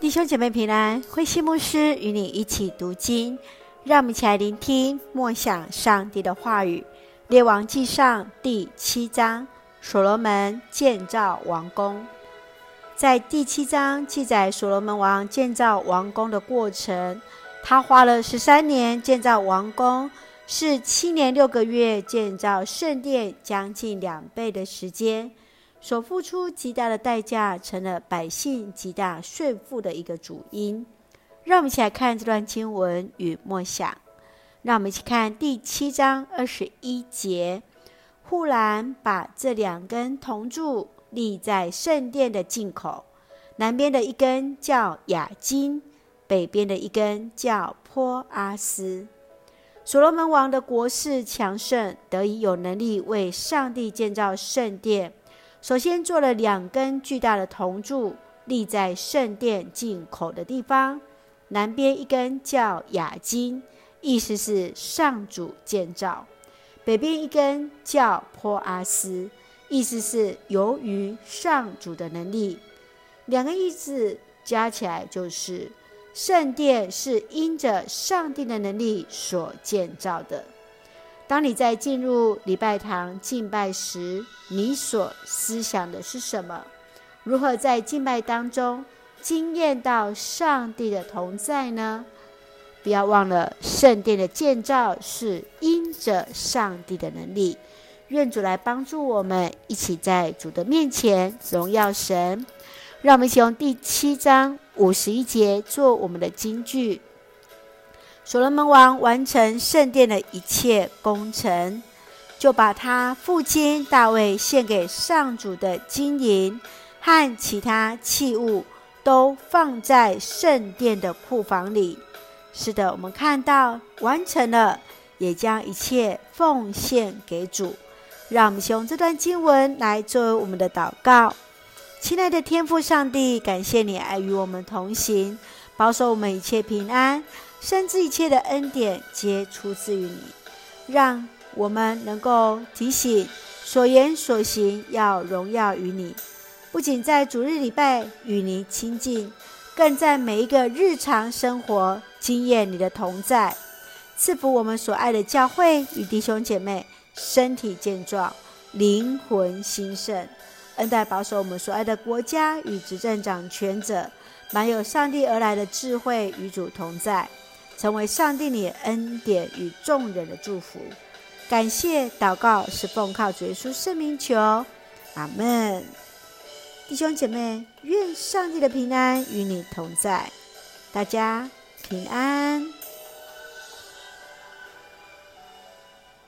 弟兄姐妹平安，慧馨牧师与你一起读经，让我们一起来聆听默想上帝的话语。列王记上第七章，所罗门建造王宫。在第七章记载所罗门王建造王宫的过程，他花了十三年建造王宫，是七年六个月建造圣殿将近两倍的时间。所付出极大的代价，成了百姓极大税负的一个主因。让我们一起来看这段经文与默想。让我们一起看第七章二十一节：忽然把这两根铜柱立在圣殿的进口，南边的一根叫亚金，北边的一根叫坡阿斯。所罗门王的国势强盛，得以有能力为上帝建造圣殿。首先做了两根巨大的铜柱，立在圣殿进口的地方。南边一根叫雅金，意思是上主建造；北边一根叫坡阿斯，意思是由于上主的能力。两个意思加起来就是圣殿是因着上帝的能力所建造的。当你在进入礼拜堂敬拜时，你所思想的是什么？如何在敬拜当中经验到上帝的同在呢？不要忘了，圣殿的建造是因着上帝的能力。愿主来帮助我们，一起在主的面前荣耀神。让我们一起用第七章五十一节做我们的金句。所罗门王完成圣殿的一切工程，就把他父亲大卫献给上主的金银和其他器物都放在圣殿的库房里。是的，我们看到完成了，也将一切奉献给主。让我们用这段经文来作为我们的祷告。亲爱的天父上帝，感谢你爱与我们同行，保守我们一切平安。甚至一切的恩典皆出自于你，让我们能够提醒所言所行要荣耀于你。不仅在主日礼拜与你亲近，更在每一个日常生活经验你的同在。赐福我们所爱的教会与弟兄姐妹身体健壮，灵魂兴盛。恩待保守我们所爱的国家与执政掌权者，满有上帝而来的智慧与主同在。成为上帝你的恩典与众人的祝福，感谢祷告是奉靠主耶稣圣名求，阿门。弟兄姐妹，愿上帝的平安与你同在，大家平安。